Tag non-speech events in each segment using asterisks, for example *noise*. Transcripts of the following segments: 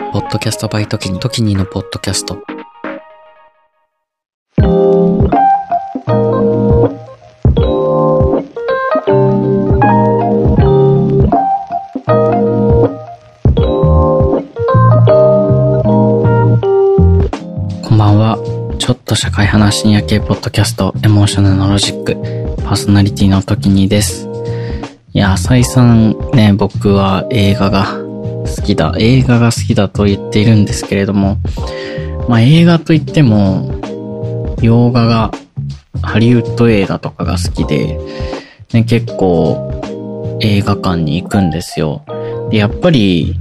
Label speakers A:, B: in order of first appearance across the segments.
A: ポッドキャストバイトキニ、トキニのポッドキャスト。こんばんは。ちょっと社会派深夜系ポッドキャスト、エモーショナルのロジック、パーソナリティのトキニです。いや、再三ね、僕は映画がきだ、映画が好きだと言っているんですけれども、まあ映画といっても、洋画が、ハリウッド映画とかが好きで、ね、結構映画館に行くんですよ。で、やっぱり、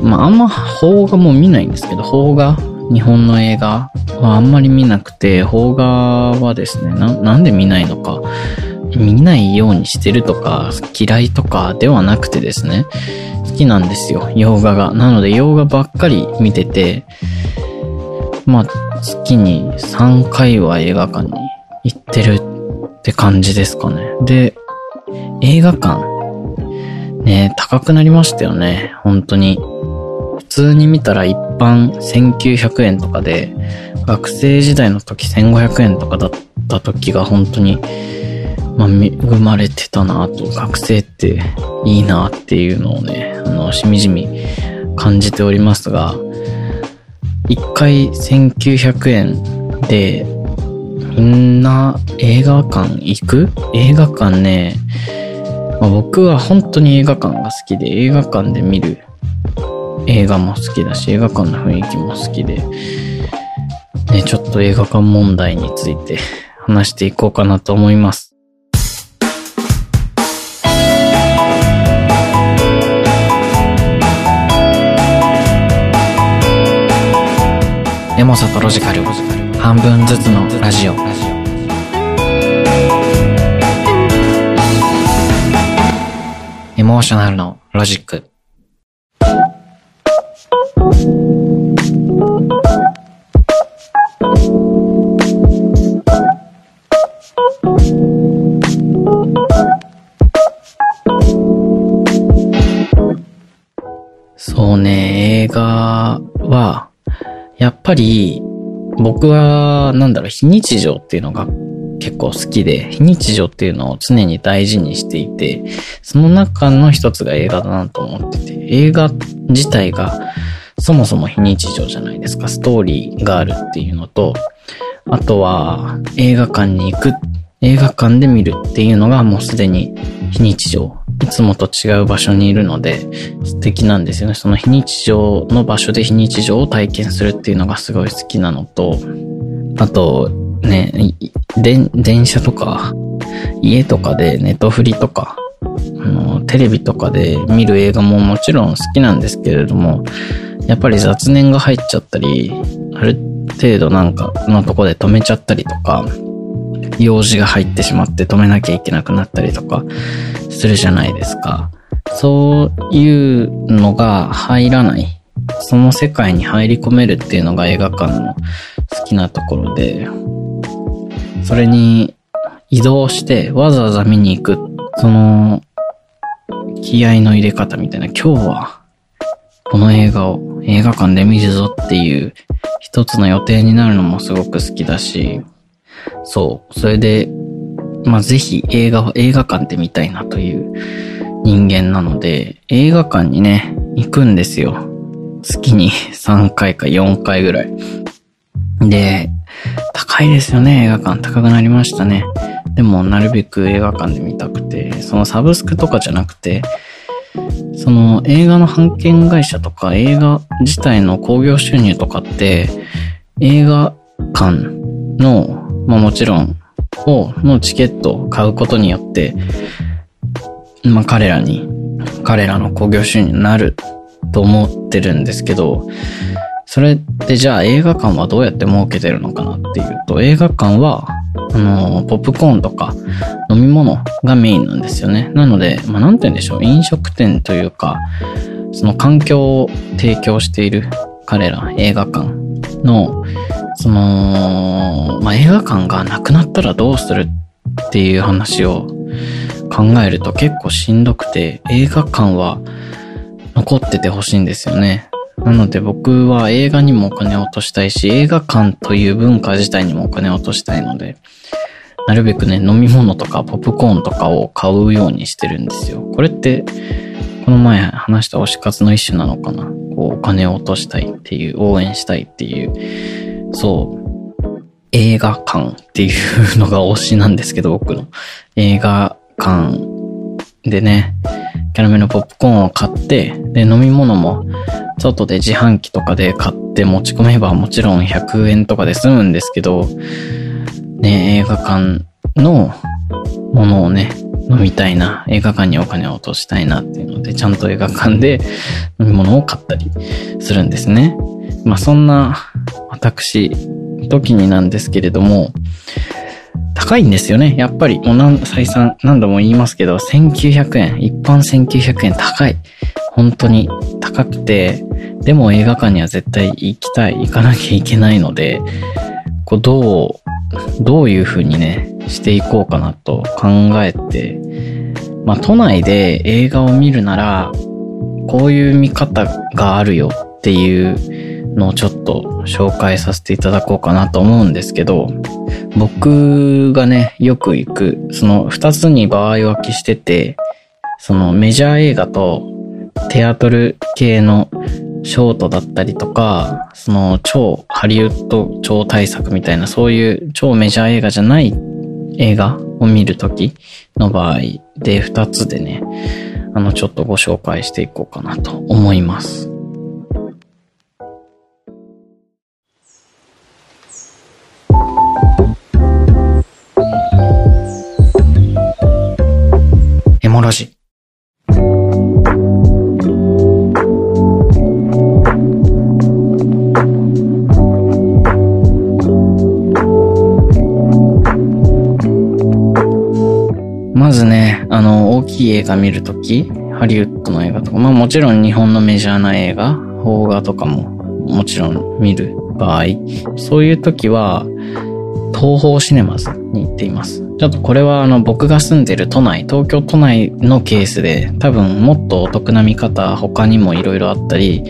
A: まああんま邦画も見ないんですけど、邦画、日本の映画はあんまり見なくて、邦画はですね、な、なんで見ないのか、見ないようにしてるとか、嫌いとかではなくてですね、きなんですよ、洋画が。なので洋画ばっかり見てて、まあ、月に3回は映画館に行ってるって感じですかね。で、映画館、ね、高くなりましたよね、本当に。普通に見たら一般1900円とかで、学生時代の時1500円とかだった時が本当にまあ、恵まれてたなと、学生っていいなっていうのをね、あの、しみじみ感じておりますが、一回1900円で、みんな映画館行く？映画館ね、まあ、僕は本当に映画館が好きで、映画館で見る映画も好きだし、映画館の雰囲気も好きで、ね、ちょっと映画館問題について話していこうかなと思います。エモさとロジカル。半分ずつのラジオ。エモーショナルのロジック。そうね、映画は、ぱり、僕は、なんだろう、非日常っていうのが結構好きで、非日常っていうのを常に大事にしていて、その中の一つが映画だなと思ってて、映画自体がそもそも非日常じゃないですか。ストーリーがあるっていうのと、あとは映画館に行く、映画館で見るっていうのがもうすでに非日常いつもと違う場所にいるので素敵なんですよね。その非日常の場所で非日常を体験するっていうのがすごい好きなのと、あと、ね、電車とか、家とかでネットフリとか、あの、テレビとかで見る映画ももちろん好きなんですけれども、やっぱり雑念が入っちゃったり、ある程度なんかのとこで止めちゃったりとか、用事が入ってしまって止めなきゃいけなくなったりとかするじゃないですか。そういうのが入らない。その世界に入り込めるっていうのが映画館の好きなところで、それに移動してわざわざ見に行く、その気合の入れ方みたいな、今日はこの映画を映画館で見るぞっていう一つの予定になるのもすごく好きだし、そう。それで、まあ、ぜひ映画は映画館で見たいなという人間なので、映画館にね、行くんですよ。月に *laughs* 3回か4回ぐらい。で、高いですよね、映画館。高くなりましたね。でも、なるべく映画館で見たくて、そのサブスクとかじゃなくて、その映画の版権会社とか映画自体の興行収入とかって、映画館のまあもちろん、を、のチケットを買うことによって、まあ彼らに、彼らの興行収入になると思ってるんですけど、それってじゃあ映画館はどうやって儲けてるのかなっていうと、映画館は、あの、ポップコーンとか飲み物がメインなんですよね。なので、まあなんて言うんでしょう、飲食店というか、その環境を提供している彼ら映画館のその、まあ、映画館がなくなったらどうするっていう話を考えると結構しんどくて、映画館は残っててほしいんですよね。なので僕は映画にもお金を落としたいし、映画館という文化自体にもお金を落としたいので、なるべくね、飲み物とかポップコーンとかを買うようにしてるんですよ。これって、この前話した推し活の一種なのかなこう、お金を落としたいっていう、応援したいっていう、そう、映画館っていうのが推しなんですけど、僕の。映画館でね、キャラメルポップコーンを買って、で、飲み物も、外で自販機とかで買って持ち込めばもちろん100円とかで済むんですけど、ね、映画館のものをね、飲みたいな、映画館にお金を落としたいなっていうので、ちゃんと映画館で飲み物を買ったりするんですね。まあそんな私、時になんですけれども、高いんですよね。やっぱり、もう何、再三、何度も言いますけど、1900円。一般1900円高い。本当に高くて、でも映画館には絶対行きたい、行かなきゃいけないので、こう、どう、どういう風にね、していこうかなと考えて、まあ、都内で映画を見るなら、こういう見方があるよっていうのをちょっと紹介させていただこうかなと思うんですけど、僕がね、よく行く、その二つに場合分けしてて、そのメジャー映画とテアトル系のショートだったりとか、その超ハリウッド超大作みたいなそういう超メジャー映画じゃない映画を見るときの場合で二つでね、あのちょっとご紹介していこうかなと思います。エモロジ。まずね、あの、大きい映画見るとき、ハリウッドの映画とか、まあもちろん日本のメジャーな映画、邦画とかももちろん見る場合、そういうときは、東宝シネマズに行っています。ちょっとこれはあの僕が住んでる都内、東京都内のケースで多分もっとお得な見方他にも色々あったり、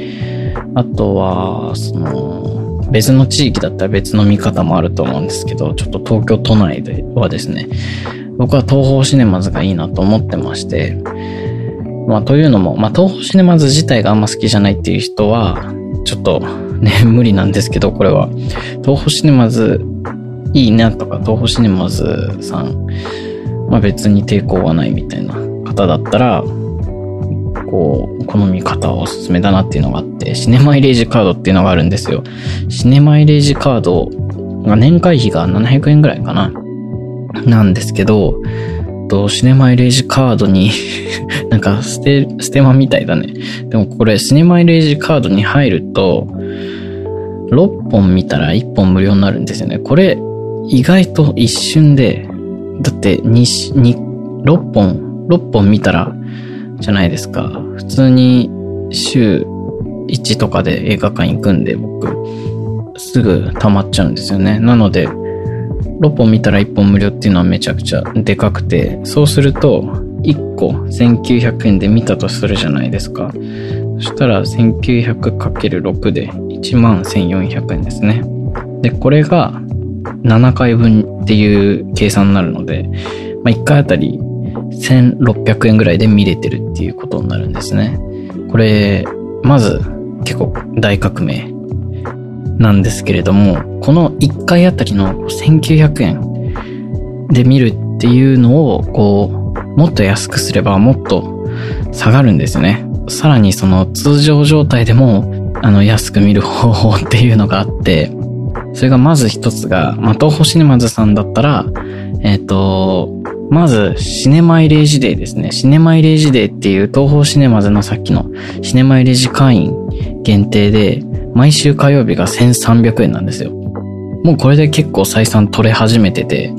A: あとは、その、別の地域だったら別の見方もあると思うんですけど、ちょっと東京都内ではですね、僕は東宝シネマズがいいなと思ってまして、まあというのも、まあ東宝シネマズ自体があんま好きじゃないっていう人は、ちょっとね、無理なんですけど、これは。東宝シネマズいいなとか、東宝シネマズさん、まあ別に抵抗はないみたいな方だったら、こう、好み方はおすすめだなっていうのがあって、シネマイレージカードっていうのがあるんですよ。シネマイレージカードが年会費が700円ぐらいかな。なんですけど、と、シネマイレージカードに *laughs* なんかステ、ステマみたいだね。でもこれ、シネマイレージカードに入ると、6本見たら1本無料になるんですよね。これ、意外と一瞬で、だって2、2、6本、6本見たら、じゃないですか。普通に週1とかで映画館行くんで、僕、すぐ溜まっちゃうんですよね。なので、6本見たら1本無料っていうのはめちゃくちゃでかくて、そうすると、1個1900円で見たとするじゃないですか。そしたら 1900×6 で11,400円ですね。で、これが7回分っていう計算になるので、まあ、1回あたり1600円ぐらいで見れてるっていうことになるんですね。これ、まず結構大革命なんですけれども、この1回あたりの1900円で見るっていうのを、こう、もっと安くすればもっと下がるんですね。さらにその通常状態でも、あの、安く見る方法っていうのがあって、それがまず一つが、ま、東宝シネマズさんだったら、えっ、ー、と、まず、シネマイレージデーですね。シネマイレージデーっていう東宝シネマズのさっきのシネマイレージ会員限定で、毎週火曜日が1300円なんですよ。もうこれで結構採算取れ始めてて、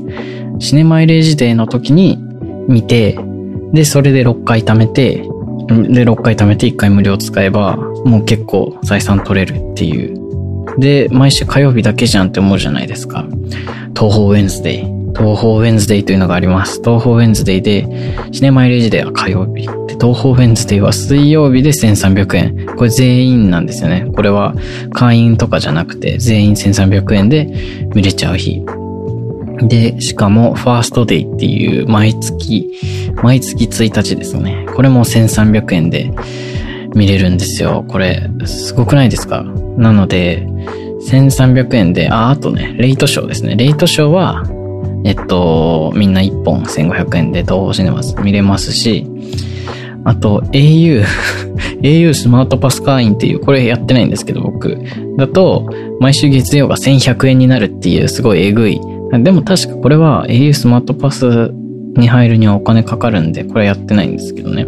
A: シネマイレージデーの時に見て、で、それで6回貯めて、で、6回貯めて1回無料使えば、もう結構採算取れるっていう。で、毎週火曜日だけじゃんって思うじゃないですか。東方ウェンズデイ東方ウェンズデイというのがあります。東方ウェンズデイで、シネマイレージデーは火曜日。で、東方ウェンズデイは水曜日で1300円。これ全員なんですよね。これは会員とかじゃなくて、全員1300円で見れちゃう日。で、しかも、ファーストデイっていう、毎月、毎月1日ですよね。これも1300円で見れるんですよ。これ、すごくないですか？なので、1300円で、あ、あとね、レイトショーですね。レイトショーは、えっと、みんな1本1500円で東方シネマス見れますし、あと、au、*laughs* au スマートパス会員っていう、これやってないんですけど、僕。だと、毎週月曜が1100円になるっていう、すごいえぐい。でも確かこれは au スマートパスに入るにはお金かかるんで、これやってないんですけどね。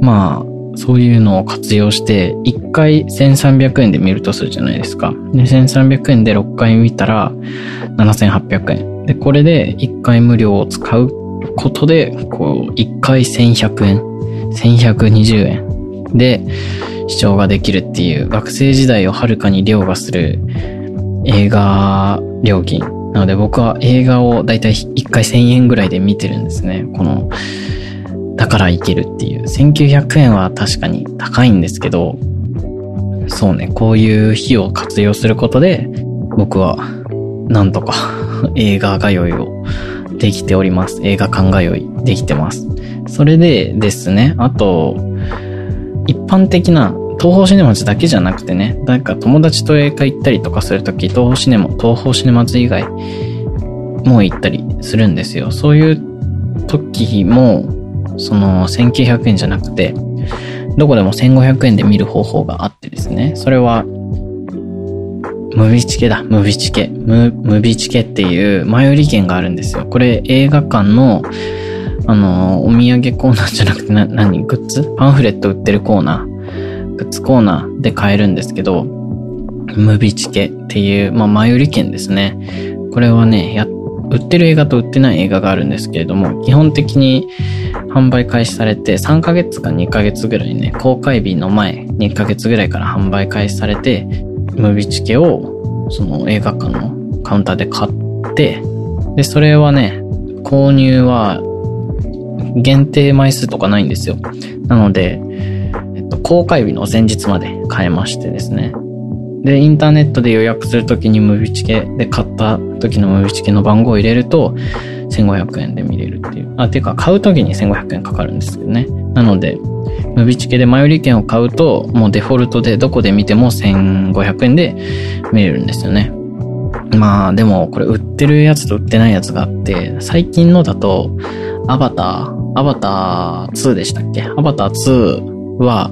A: まあ、そういうのを活用して、1回1300円で見るとするじゃないですか。で、1300円で6回見たら7800円。で、これで1回無料を使うことで、こう、1回1100円、1120円で視聴ができるっていう学生時代をはるかに凌駕する映画料金。なので僕は映画をだいたい1回1000円ぐらいで見てるんですね。このだからいけるっていう。1900円は確かに高いんですけど、そうね、こういう日を活用することで、僕は、なんとか *laughs* 映画通いをできております。映画館通いできてます。それでですね、あと、一般的な東方シネマズだけじゃなくてね、なんか友達と映画行ったりとかするとき、東方シネマ、東方シネマズ以外もう行ったりするんですよ。そういう時も、その1900円じゃなくて、どこでも1500円で見る方法があってですね、それは、ムビチケだ、ムビチケ。ム、ムビチケっていう前売り券があるんですよ。これ映画館の、あの、お土産コーナーじゃなくてな、何？グッズ？パンフレット売ってるコーナー。グッズコーナーで買えるんですけど、ムビチケっていう、まあ、前売り券ですね。これはね、や売ってる映画と売ってない映画があるんですけれども、基本的に販売開始されて3ヶ月か2ヶ月ぐらいね、公開日の前2ヶ月ぐらいから販売開始されて、ムービーチケをその映画館のカウンターで買って、で、それはね、購入は限定枚数とかないんですよ。なので、えっと、公開日の前日まで買えましてですね。で、インターネットで予約するときにムビチケで買った時のムビチケの番号を入れると、1500円で見れるっていう。あ、ていうか、買うときに1500円かかるんですけどね。なので、ムビチケで前売り券を買うと、もうデフォルトでどこで見ても1500円で見れるんですよね。まあ、でも、これ売ってるやつと売ってないやつがあって、最近のだと、アバター、アバター2でしたっけ？アバター2は、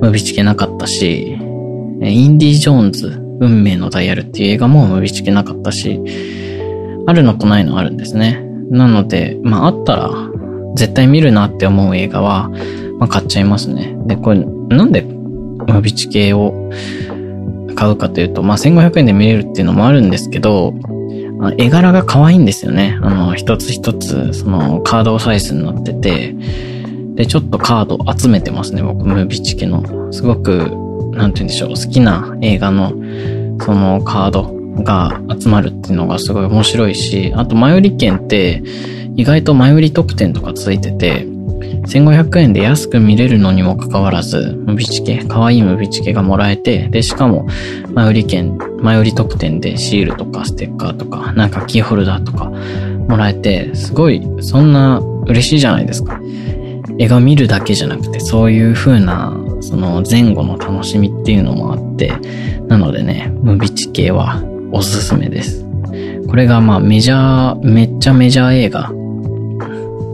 A: ムビチケなかったし、インディ・ジョーンズ、運命のダイヤルっていう映画もムビチケなかったし、あるのとないのあるんですね。なので、まああったら、絶対見るなって思う映画は、まあ買っちゃいますね。で、これ、なんでムビチケを買うかというと、まあ1500円で見れるっていうのもあるんですけど、絵柄が可愛いんですよね。あの、一つ一つ、その、カードサイズになってて、で、ちょっとカード集めてますね、僕、ムービチケの。すごくなんて言うんでしょう、好きな映画の、そのカードが集まるっていうのがすごい面白いし、あと前売り券って意外と前売り特典とかついてて、1500円で安く見れるのにもかかわらず、ムビチケ、可愛いムビチケがもらえて、で、しかも、前売り券、前売り特典でシールとかステッカーとか、なんかキーホルダーとかもらえて、すごい、そんな嬉しいじゃないですか。映画見るだけじゃなくて、そういう風なその前後の楽しみっていうのもあって、なのでね、ムビチ系はおすすめです。これがまあメジャー、めっちゃメジャー映画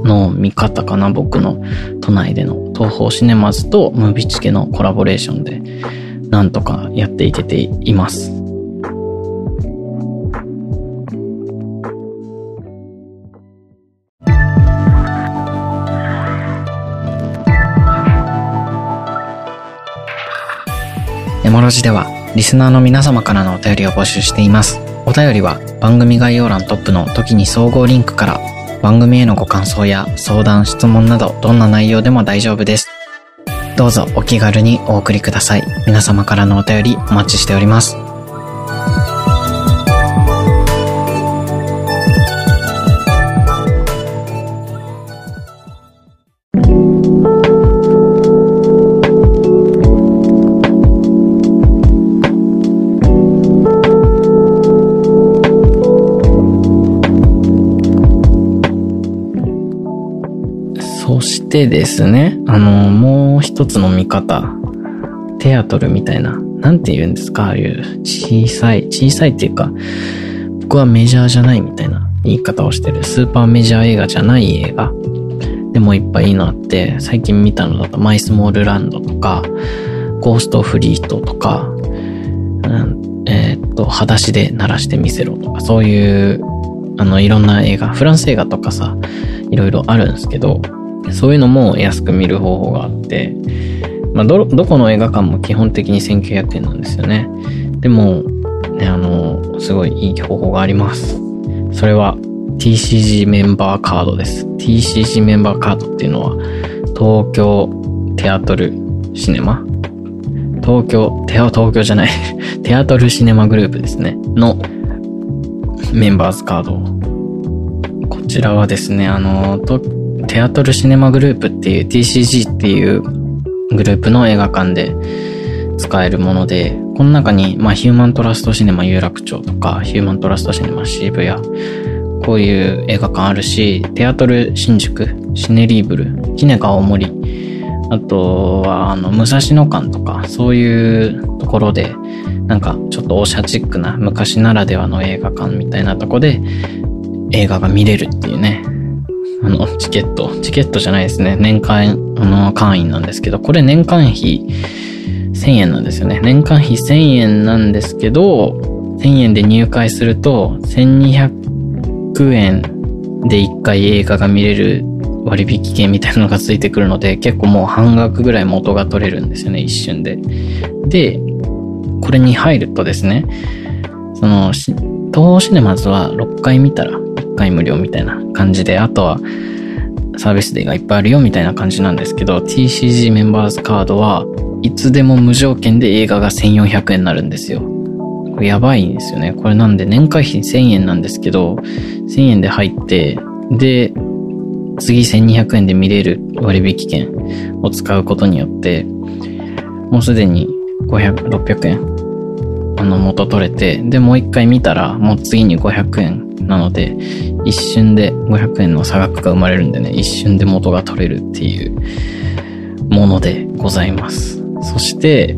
A: の見方かな、僕の都内での東方シネマズとムービーチケのコラボレーションで、なんとかやっていけています。エモロジでは、リスナーの皆様からのお便りを募集しています。お便りは番組概要欄トップの時に総合リンクから番組へのご感想や相談、質問などどんな内容でも大丈夫です。どうぞお気軽にお送りください。皆様からのお便りお待ちしております。てですね、あの、もう一つの見方、テアトルみたいな、なんて言うんですか、ああいう小さい、小さいっていうか、僕はメジャーじゃないみたいな言い方をしてる、スーパーメジャー映画じゃない映画でもいっぱいいいのあって、最近見たのだとマイスモールランドとか、ゴーストフリートとか、うんえー、っと、裸足で鳴らしてみせろとか、そういう、あの、いろんな映画、フランス映画とかさ、いろいろあるんですけど、そういうのも安く見る方法があって、まあ、ど、どこの映画館も基本的に1900円なんですよね。でも、ね、あの、すごいいい方法があります。それは TCG メンバーカードです。TCG メンバーカードっていうのは、東京テアトルシネマ？東京、テア、東京じゃない *laughs* テアトルシネマグループですね。のメンバーズカード。こちらはですね、あの、テアトルシネマグループっていう TCG っていうグループの映画館で使えるもので、この中に、まあ、ヒューマントラストシネマ有楽町とか、ヒューマントラストシネマ渋谷、こういう映画館あるし、テアトル新宿、シネリーブル、キネカ大森、あとは、あの、武蔵野館とか、そういうところで、なんか、ちょっとオシャチックな、昔ならではの映画館みたいなとこで、映画が見れるっていうね。あの、チケット、チケットじゃないですね。年間、あの、会員なんですけど、これ年間費1000円なんですよね。年間費1000円なんですけど、1000円で入会すると、1200円で1回映画が見れる割引券みたいなのがついてくるので、結構もう半額ぐらい元が取れるんですよね、一瞬で。で、これに入るとですね、その、東方シネマズは6回見たら回無料みたいな感じで、あとはサービスデーがいっぱいあるよみたいな感じなんですけど、TCG メンバーズカードはいつでも無条件で映画が1400円になるんですよ。これやばいんですよね。これなんで年会費1000円なんですけど、1000円で入って、で、次1200円で見れる割引券を使うことによって、もうすでに500、600円、あの、元取れて、で、もう一回見たら、もう次に500円なので、一瞬で500円の差額が生まれるんでね、一瞬で元が取れるっていうものでございます。そして、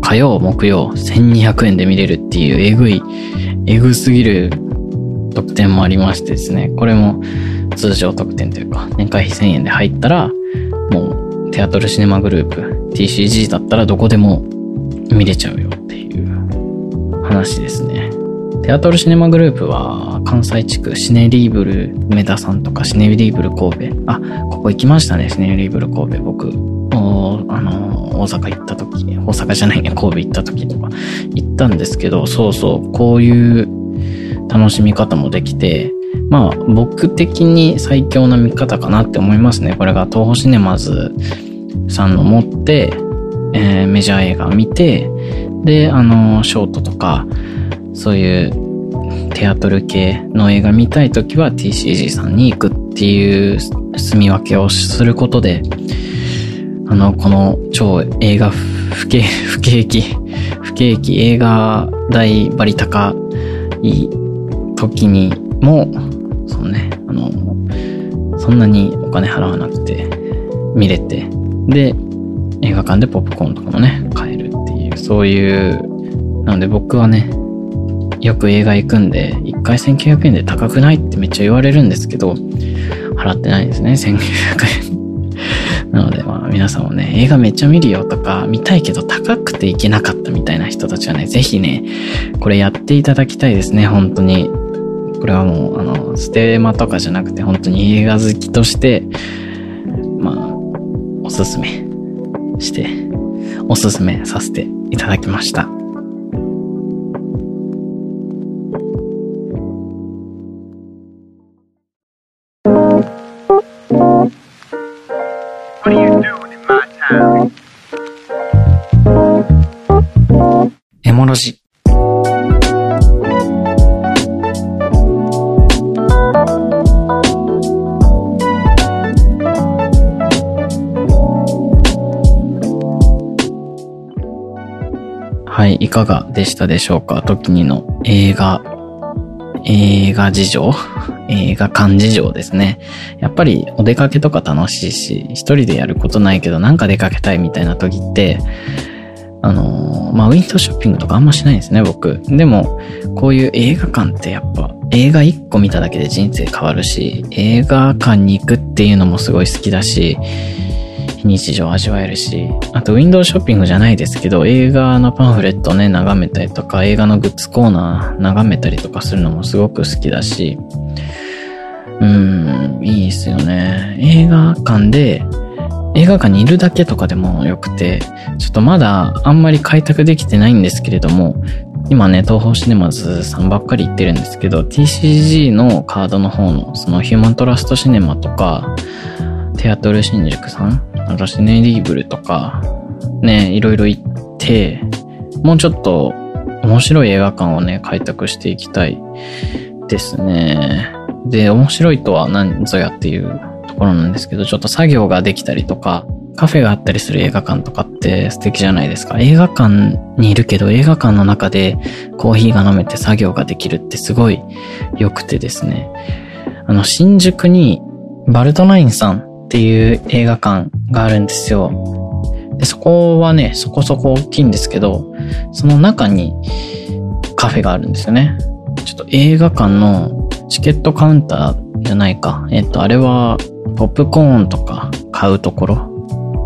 A: 火曜、木曜、1200円で見れるっていうえぐい、えぐすぎる特典もありましてですね、これも通常特典というか、年会費1000円で入ったら、もう、テアトルシネマグループ、TCG だったらどこでも見れちゃうよっていう話ですね。テアトルシネマグループは、関西地区、シネリーブル梅田さんとか、シネリーブル神戸。あ、ここ行きましたね、シネリーブル神戸。僕、あの、大阪行った時、大阪じゃないね、神戸行った時とか行ったんですけど、そうそう、こういう楽しみ方もできて、まあ、僕的に最強な見方かなって思いますね。これが東宝シネマズさんの持って、えー、メジャー映画見て、で、あの、ショートとか、そういうテアトル系の映画見たいときは TCG さんに行くっていう住み分けをすることで、あの、この超映画不景、不景気、*laughs* 不景気映画代バリ高い時にも、そうね、あの、そんなにお金払わなくて見れて、で、映画館でポップコーンとかもね、買えるっていう、そういう、なので僕はね、よく映画行くんで、1回1900円で高くないってめっちゃ言われるんですけど、払ってないですね、1900円。*laughs* なのでまあ皆さんもね、映画めっちゃ見るよとか、見たいけど高くて行けなかったみたいな人たちはね、ぜひね、これやっていただきたいですね、本当に。これはもう、あの、ステマとかじゃなくて、本当に映画好きとして、まあ、おすすめして、おすすめさせていただきました。エモロジはい、いかがでしたでしょうか時にの映画、映画事情映画館事情ですね。やっぱりお出かけとか楽しいし、一人でやることないけどなんか出かけたいみたいな時って、あのー、まあ、ウィンドウショッピングとかあんましないんですね、僕。でも、こういう映画館ってやっぱ、映画一個見ただけで人生変わるし、映画館に行くっていうのもすごい好きだし、非日常味わえるし、あとウィンドウショッピングじゃないですけど、映画のパンフレットね、眺めたりとか、映画のグッズコーナー眺めたりとかするのもすごく好きだし、うん、いいですよね。映画館で映画館にいるだけとかでもよくて、ちょっとまだあんまり開拓できてないんですけれども、今ね、東方シネマズさんばっかり行ってるんですけど、TCG のカードの方の、そのヒューマントラストシネマとか、テアトル新宿さん、あとシネリーブルとか、ね、いろいろ行って、もうちょっと面白い映画館をね、開拓していきたいですね。で、面白いとは何ぞやっていうところなんですけど、ちょっと作業ができたりとか、カフェがあったりする映画館とかって素敵じゃないですか。映画館にいるけど映画館の中でコーヒーが飲めて作業ができるってすごい良くてですね。あの、新宿にバルトナインさんっていう映画館があるんですよ。で、そこはね、そこそこ大きいんですけど、その中にカフェがあるんですよね。ちょっと映画館のチケットカウンターじゃないか。えっと、あれはポップコーンとか買うところ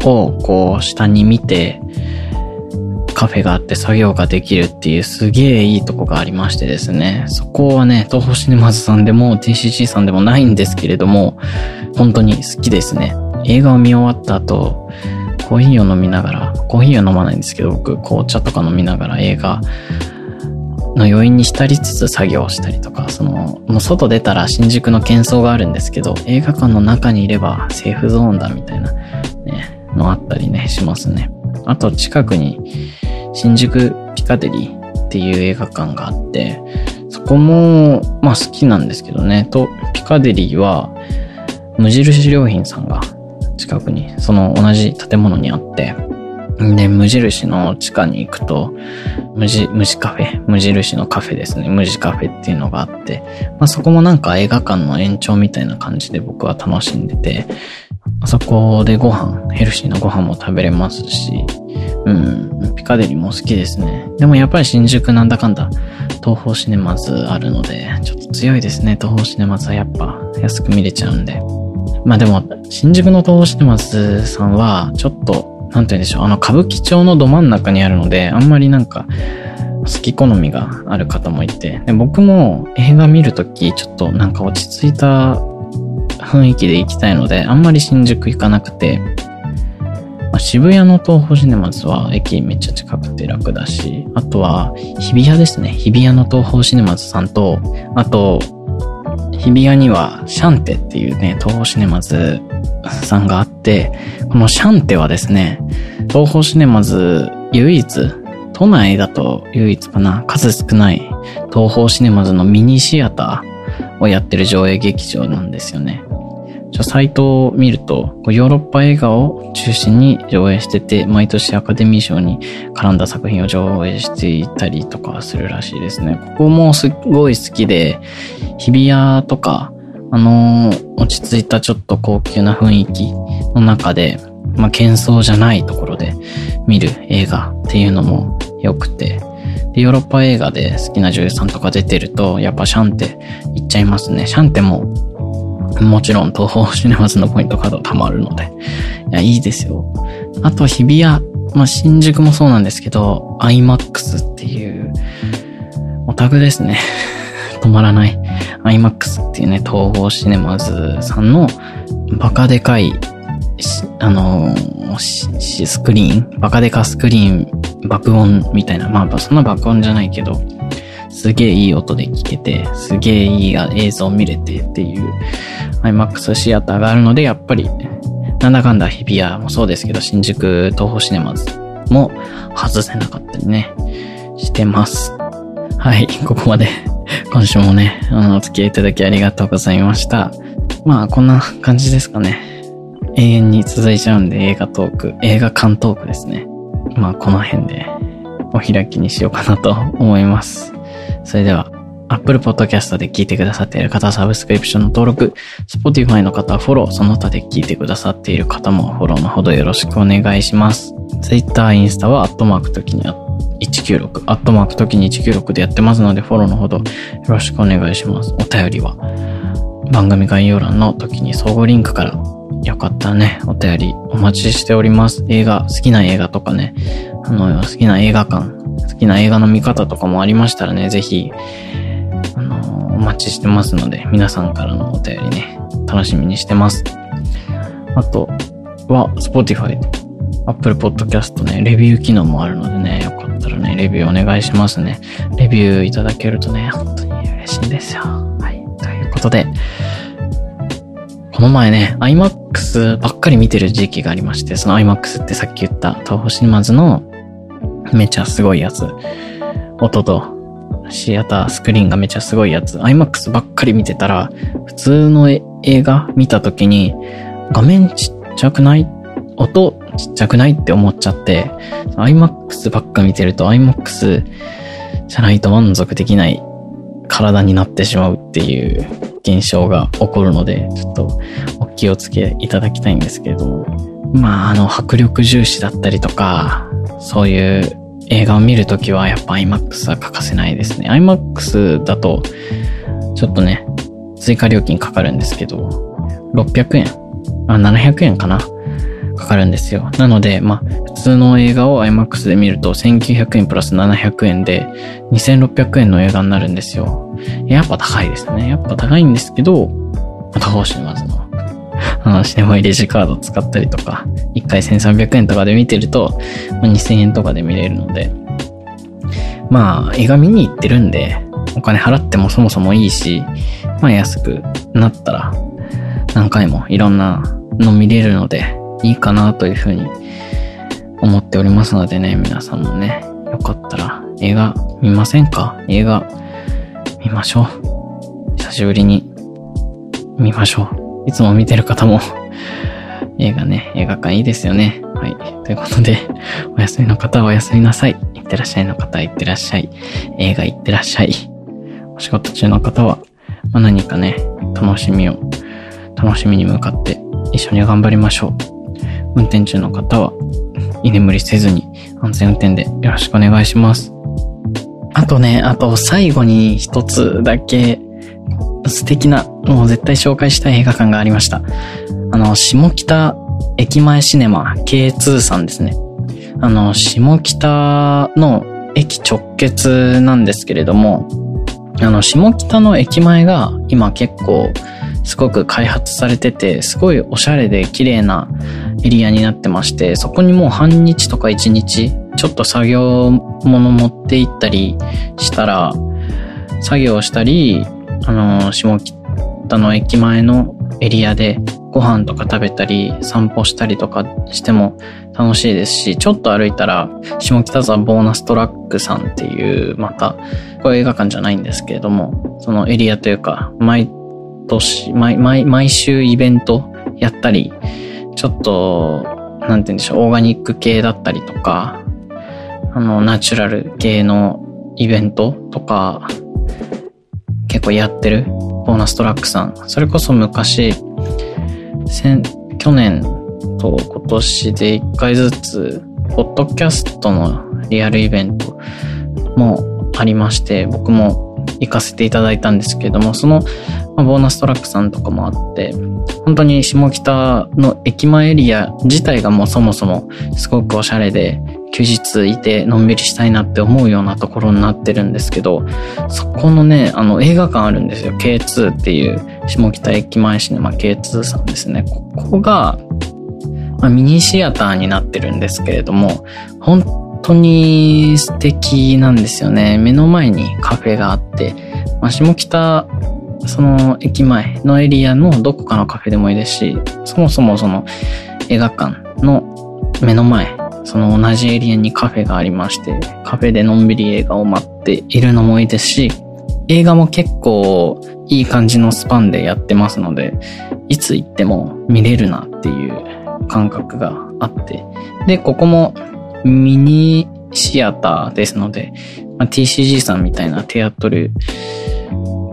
A: をこう下に見てカフェがあって作業ができるっていうすげえいいとこがありましてですね。そこはね、東方シネマズさんでも TCC さんでもないんですけれども、本当に好きですね。映画を見終わった後、コーヒーを飲みながら、コーヒーは飲まないんですけど、僕、紅茶とか飲みながら映画の余韻に浸りつつ作業したりとか、その、もう外出たら新宿の喧騒があるんですけど、映画館の中にいればセーフゾーンだみたいな、ね、のあったりね、しますね。あと近くに新宿ピカデリーっていう映画館があって、そこも、まあ好きなんですけどね、と、ピカデリーは無印良品さんが近くに、その同じ建物にあって、で、無印の地下に行くと、無地、無地カフェ、無印のカフェですね。無地カフェっていうのがあって、まあそこもなんか映画館の延長みたいな感じで僕は楽しんでて、あそこでご飯、ヘルシーなご飯も食べれますし、うん、ピカデリも好きですね。でもやっぱり新宿なんだかんだ、東方シネマズあるので、ちょっと強いですね。東方シネマズはやっぱ安く見れちゃうんで。まあでも、新宿の東方シネマズさんは、ちょっとなんて言うんでしょう、あの、歌舞伎町のど真ん中にあるので、あんまりなんか、好き好みがある方もいて、で僕も映画見るとき、ちょっとなんか落ち着いた雰囲気で行きたいので、あんまり新宿行かなくて、まあ、渋谷の東宝シネマズは駅めっちゃ近くて楽だし、あとは日比谷ですね。日比谷の東宝シネマズさんと、あと、日比谷にはシャンテっていうね、東宝シネマズさんがあって、このシャンテはですね、東宝シネマズ唯一、都内だと唯一かな、数少ない東宝シネマズのミニシアターをやってる上映劇場なんですよね。サイトを見ると、ヨーロッパ映画を中心に上映してて、毎年アカデミー賞に絡んだ作品を上映していたりとかするらしいですね。ここもすごい好きで、日比谷とか、あの、落ち着いたちょっと高級な雰囲気の中で、まあ、喧騒じゃないところで見る映画っていうのも良くて、で、ヨーロッパ映画で好きな女優さんとか出てると、やっぱシャンテ行っちゃいますね。シャンテも、もちろん東方シネマズのポイントカード貯まるので。いや、いいですよ。あと、日比谷、まあ、新宿もそうなんですけど、IMAX っていう、オタクですね。*laughs* 止まらない IMAX っていうね、東方シネマズさんのバカでかい、あのー、スクリーン？バカでかスクリーン？爆音みたいな。まあ、そんな爆音じゃないけど、すげえいい音で聞けて、すげえいい映像見れてっていう IMAX シアターがあるので、やっぱり、なんだかんだ日比谷もそうですけど、新宿東方シネマズも外せなかったりね、してます。はい、ここまで今週もね、あの、お付き合いいただきありがとうございました。まあ、こんな感じですかね。永遠に続いちゃうんで映画トーク、映画館トークですね。まあ、この辺でお開きにしようかなと思います。それでは、Apple Podcast で聞いてくださっている方はサブスクリプションの登録、Spotify の方はフォロー、その他で聞いてくださっている方もフォローのほどよろしくお願いします。Twitter、インスタはアットマーク時に196、アットマーク時に196でやってますので、フォローのほどよろしくお願いします。お便りは番組概要欄の時に相互リンクからよかったらね、お便りお待ちしております。映画、好きな映画とかね、あの、好きな映画館、好きな映画の見方とかもありましたらね、ぜひ、あの、お待ちしてますので、皆さんからのお便りね、楽しみにしてます。あとは、Spotify、Apple Podcast ね、レビュー機能もあるのでね、よかったらね、レビューお願いしますね。レビューいただけるとね、本当に嬉しいんですよ。はい。ということで、この前ね、IMAX ばっかり見てる時期がありまして、その IMAX ってさっき言った東宝シネマズのめちゃすごいやつ。音とシアタースクリーンがめちゃすごいやつ。IMAX ばっかり見てたら、普通の映画見た時に画面ちっちゃくない？音ちっちゃくないって思っちゃって、IMAX ばっか見てると IMAX じゃないと満足できない体になってしまうっていう現象が起こるので、ちょっとお気をつけいただきたいんですけれども。まあ、あの、迫力重視だったりとか、そういう映画を見るときはやっぱ IMAX は欠かせないですね。IMAX だと、ちょっとね、追加料金かかるんですけど、600円あ、700円かな？かかるんですよ。なので、まあ、普通の映画を IMAX で見ると1900円プラス700円で2600円の映画になるんですよ。やっぱ高いですね。やっぱ高いんですけど、また方針まずの、あの、シネマイレジカード使ったりとか、1回1300円とかで見てると、2000円とかで見れるので、まあ、映画見に行ってるんで、お金払ってもそもそもいいし、まあ安くなったら、何回もいろんなの見れるので、いいかなというふうに思っておりますのでね、皆さんもね、よかったら映画見ませんか？映画見ましょう。久しぶりに見ましょう。いつも見てる方も *laughs* 映画ね、映画館いいですよね。はい。ということで、お休みの方はお休みなさい。いってらっしゃいの方は行ってらっしゃい。映画行ってらっしゃい。お仕事中の方は、まあ、何かね、楽しみを、楽しみに向かって一緒に頑張りましょう。運転中の方は居眠りせずに安全運転でよろしくお願いします。あとね、あと最後に一つだけ素敵な、もう絶対紹介したい映画館がありました。あの、下北駅前シネマ K2 さんですね。あの、下北の駅直結なんですけれども、あの、下北の駅前が今結構すごく開発されてて、すごいおしゃれで綺麗なエリアになってまして、そこにもう半日とか一日、ちょっと作業物持って行ったりしたら、作業したり、あの、下北の駅前のエリアでご飯とか食べたり、散歩したりとかしても楽しいですし、ちょっと歩いたら、下北沢ボーナストラックさんっていう、また、これ映画館じゃないんですけれども、そのエリアというか、毎年、毎、毎、毎週イベントやったり、ちょっと、なんて言うんでしょう、オーガニック系だったりとか、あの、ナチュラル系のイベントとか、結構やってる、ボーナストラックさん。それこそ昔、去年と今年で一回ずつ、ポッドキャストのリアルイベントもありまして、僕も行かせていただいたんですけれども、そのま、ボーナストラックさんとかもあって、本当に下北の駅前エリア自体がもうそもそもすごくおしゃれで、休日いてのんびりしたいなって思うようなところになってるんですけど、そこのね、あの映画館あるんですよ。K2 っていう下北駅前シネマ K2 さんですね。ここが、まあ、ミニシアターになってるんですけれども、本当に素敵なんですよね。目の前にカフェがあって、まあ、下北その駅前のエリアのどこかのカフェでもいいですし、そもそもその映画館の目の前、その同じエリアにカフェがありまして、カフェでのんびり映画を待っているのもいいですし、映画も結構いい感じのスパンでやってますので、いつ行っても見れるなっていう感覚があって、で、ここもミニシアターですので、まあ、TCG さんみたいなテアトル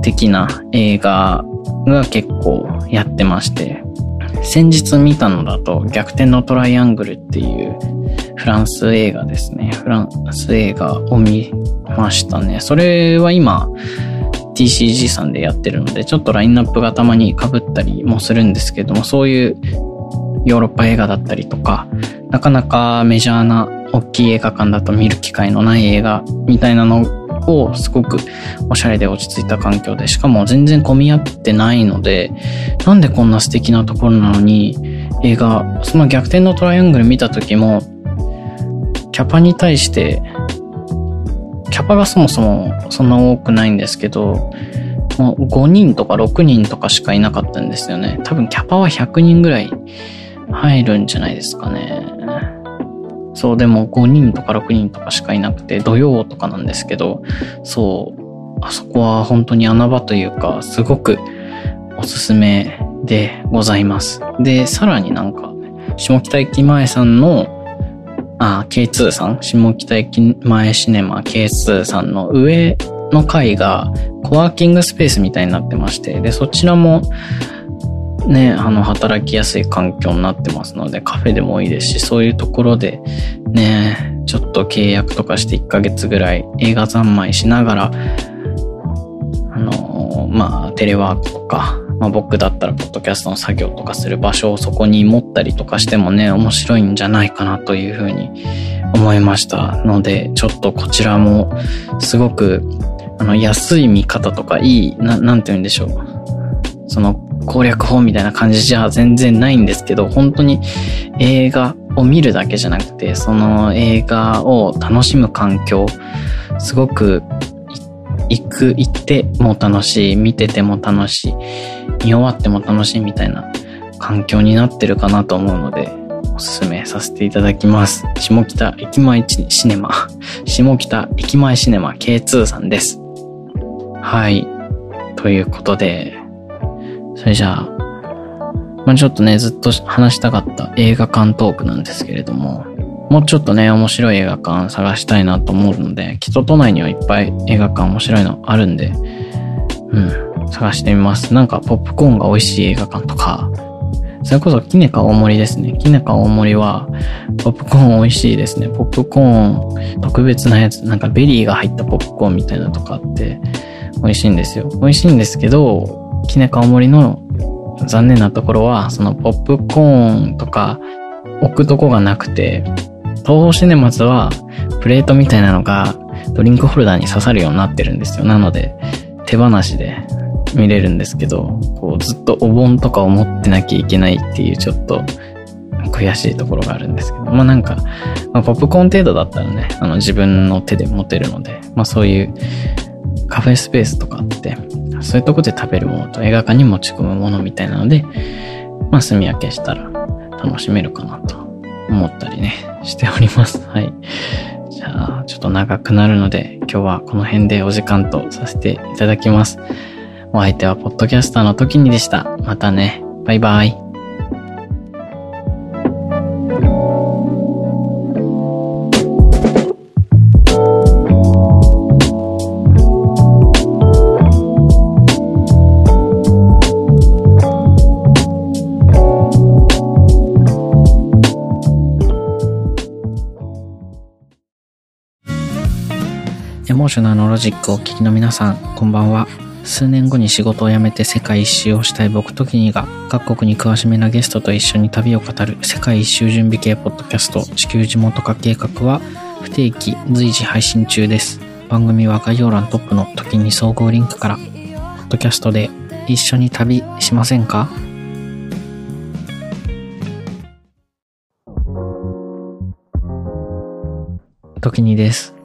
A: 的な映画が結構やってまして、先日見たのだと逆転のトライアングルっていうフランス映画ですね。フランス映画を見ましたね。それは今 TCG さんでやってるので、ちょっとラインナップがたまに被ったりもするんですけども、そういうヨーロッパ映画だったりとか、なかなかメジャーな大きい映画館だと見る機会のない映画みたいなのをすごくおしゃれで落ち着いた環境で、しかも全然混み合ってないので、なんでこんな素敵なところなのに映画、その逆転のトライアングル見た時も、キャパに対して、キャパがそもそもそんな多くないんですけど、もう5人とか6人とかしかいなかったんですよね。多分キャパは100人ぐらい入るんじゃないですかね。そう、でも5人とか6人とかしかいなくて、土曜とかなんですけど、そう、あそこは本当に穴場というか、すごくおすすめでございます。で、さらになんか、下北駅前さんの、あ、K2 さん？下北駅前シネマ K2 さんの上の階がコワーキングスペースみたいになってまして、で、そちらも、ね、あの、働きやすい環境になってますので、カフェでもいいですし、そういうところで、ね、ちょっと契約とかして1ヶ月ぐらい映画三昧しながら、あの、まあ、テレワークとか、まあ、僕だったら、ポッドキャストの作業とかする場所をそこに持ったりとかしてもね、面白いんじゃないかなというふうに思いましたので、ちょっとこちらも、すごく、あの、安い見方とかいい、な、なんて言うんでしょう。その、攻略法みたいな感じじゃ全然ないんですけど、本当に映画を見るだけじゃなくて、その映画を楽しむ環境、すごく行く、行っても楽しい、見てても楽しい、見終わっても楽しいみたいな環境になってるかなと思うので、おすすめさせていただきます。下北駅前シネマ、*laughs* 下北駅前シネマ K2 さんです。はい。ということで、それじゃあ、まあ、ちょっとね、ずっと話したかった映画館トークなんですけれども、もうちょっとね、面白い映画館探したいなと思うので、きっと都内にはいっぱい映画館面白いのあるんで、うん、探してみます。なんかポップコーンが美味しい映画館とか、それこそキネカ大森ですね。キネカ大森は、ポップコーン美味しいですね。ポップコーン、特別なやつ、なんかベリーが入ったポップコーンみたいなとかあって、美味しいんですよ。美味しいんですけど、きねかおもりの残念なところは、そのポップコーンとか置くとこがなくて、東方シネマズはプレートみたいなのがドリンクホルダーに刺さるようになってるんですよ。なので、手放しで見れるんですけど、こうずっとお盆とかを持ってなきゃいけないっていうちょっと悔しいところがあるんですけど、まあなんか、まあ、ポップコーン程度だったらね、あの自分の手で持てるので、まあそういうカフェスペースとかって、そういうとこで食べるものと映画館に持ち込むものみたいなので、まあ、み分けしたら楽しめるかなと思ったりね、しております。*laughs* はい。じゃあ、ちょっと長くなるので、今日はこの辺でお時間とさせていただきます。お相手はポッドキャスターの時にでした。またね。バイバイ。モーショナルのロジックをお聞きの皆さん、こんばんは。数年後に仕事を辞めて世界一周をしたい僕ときにが、各国に詳しめなゲストと一緒に旅を語る世界一周準備系ポッドキャスト、地球地元化計画は、不定期随時配信中です。番組は概要欄トップの時に総合リンクから、ポッドキャストで一緒に旅しませんか？時にです。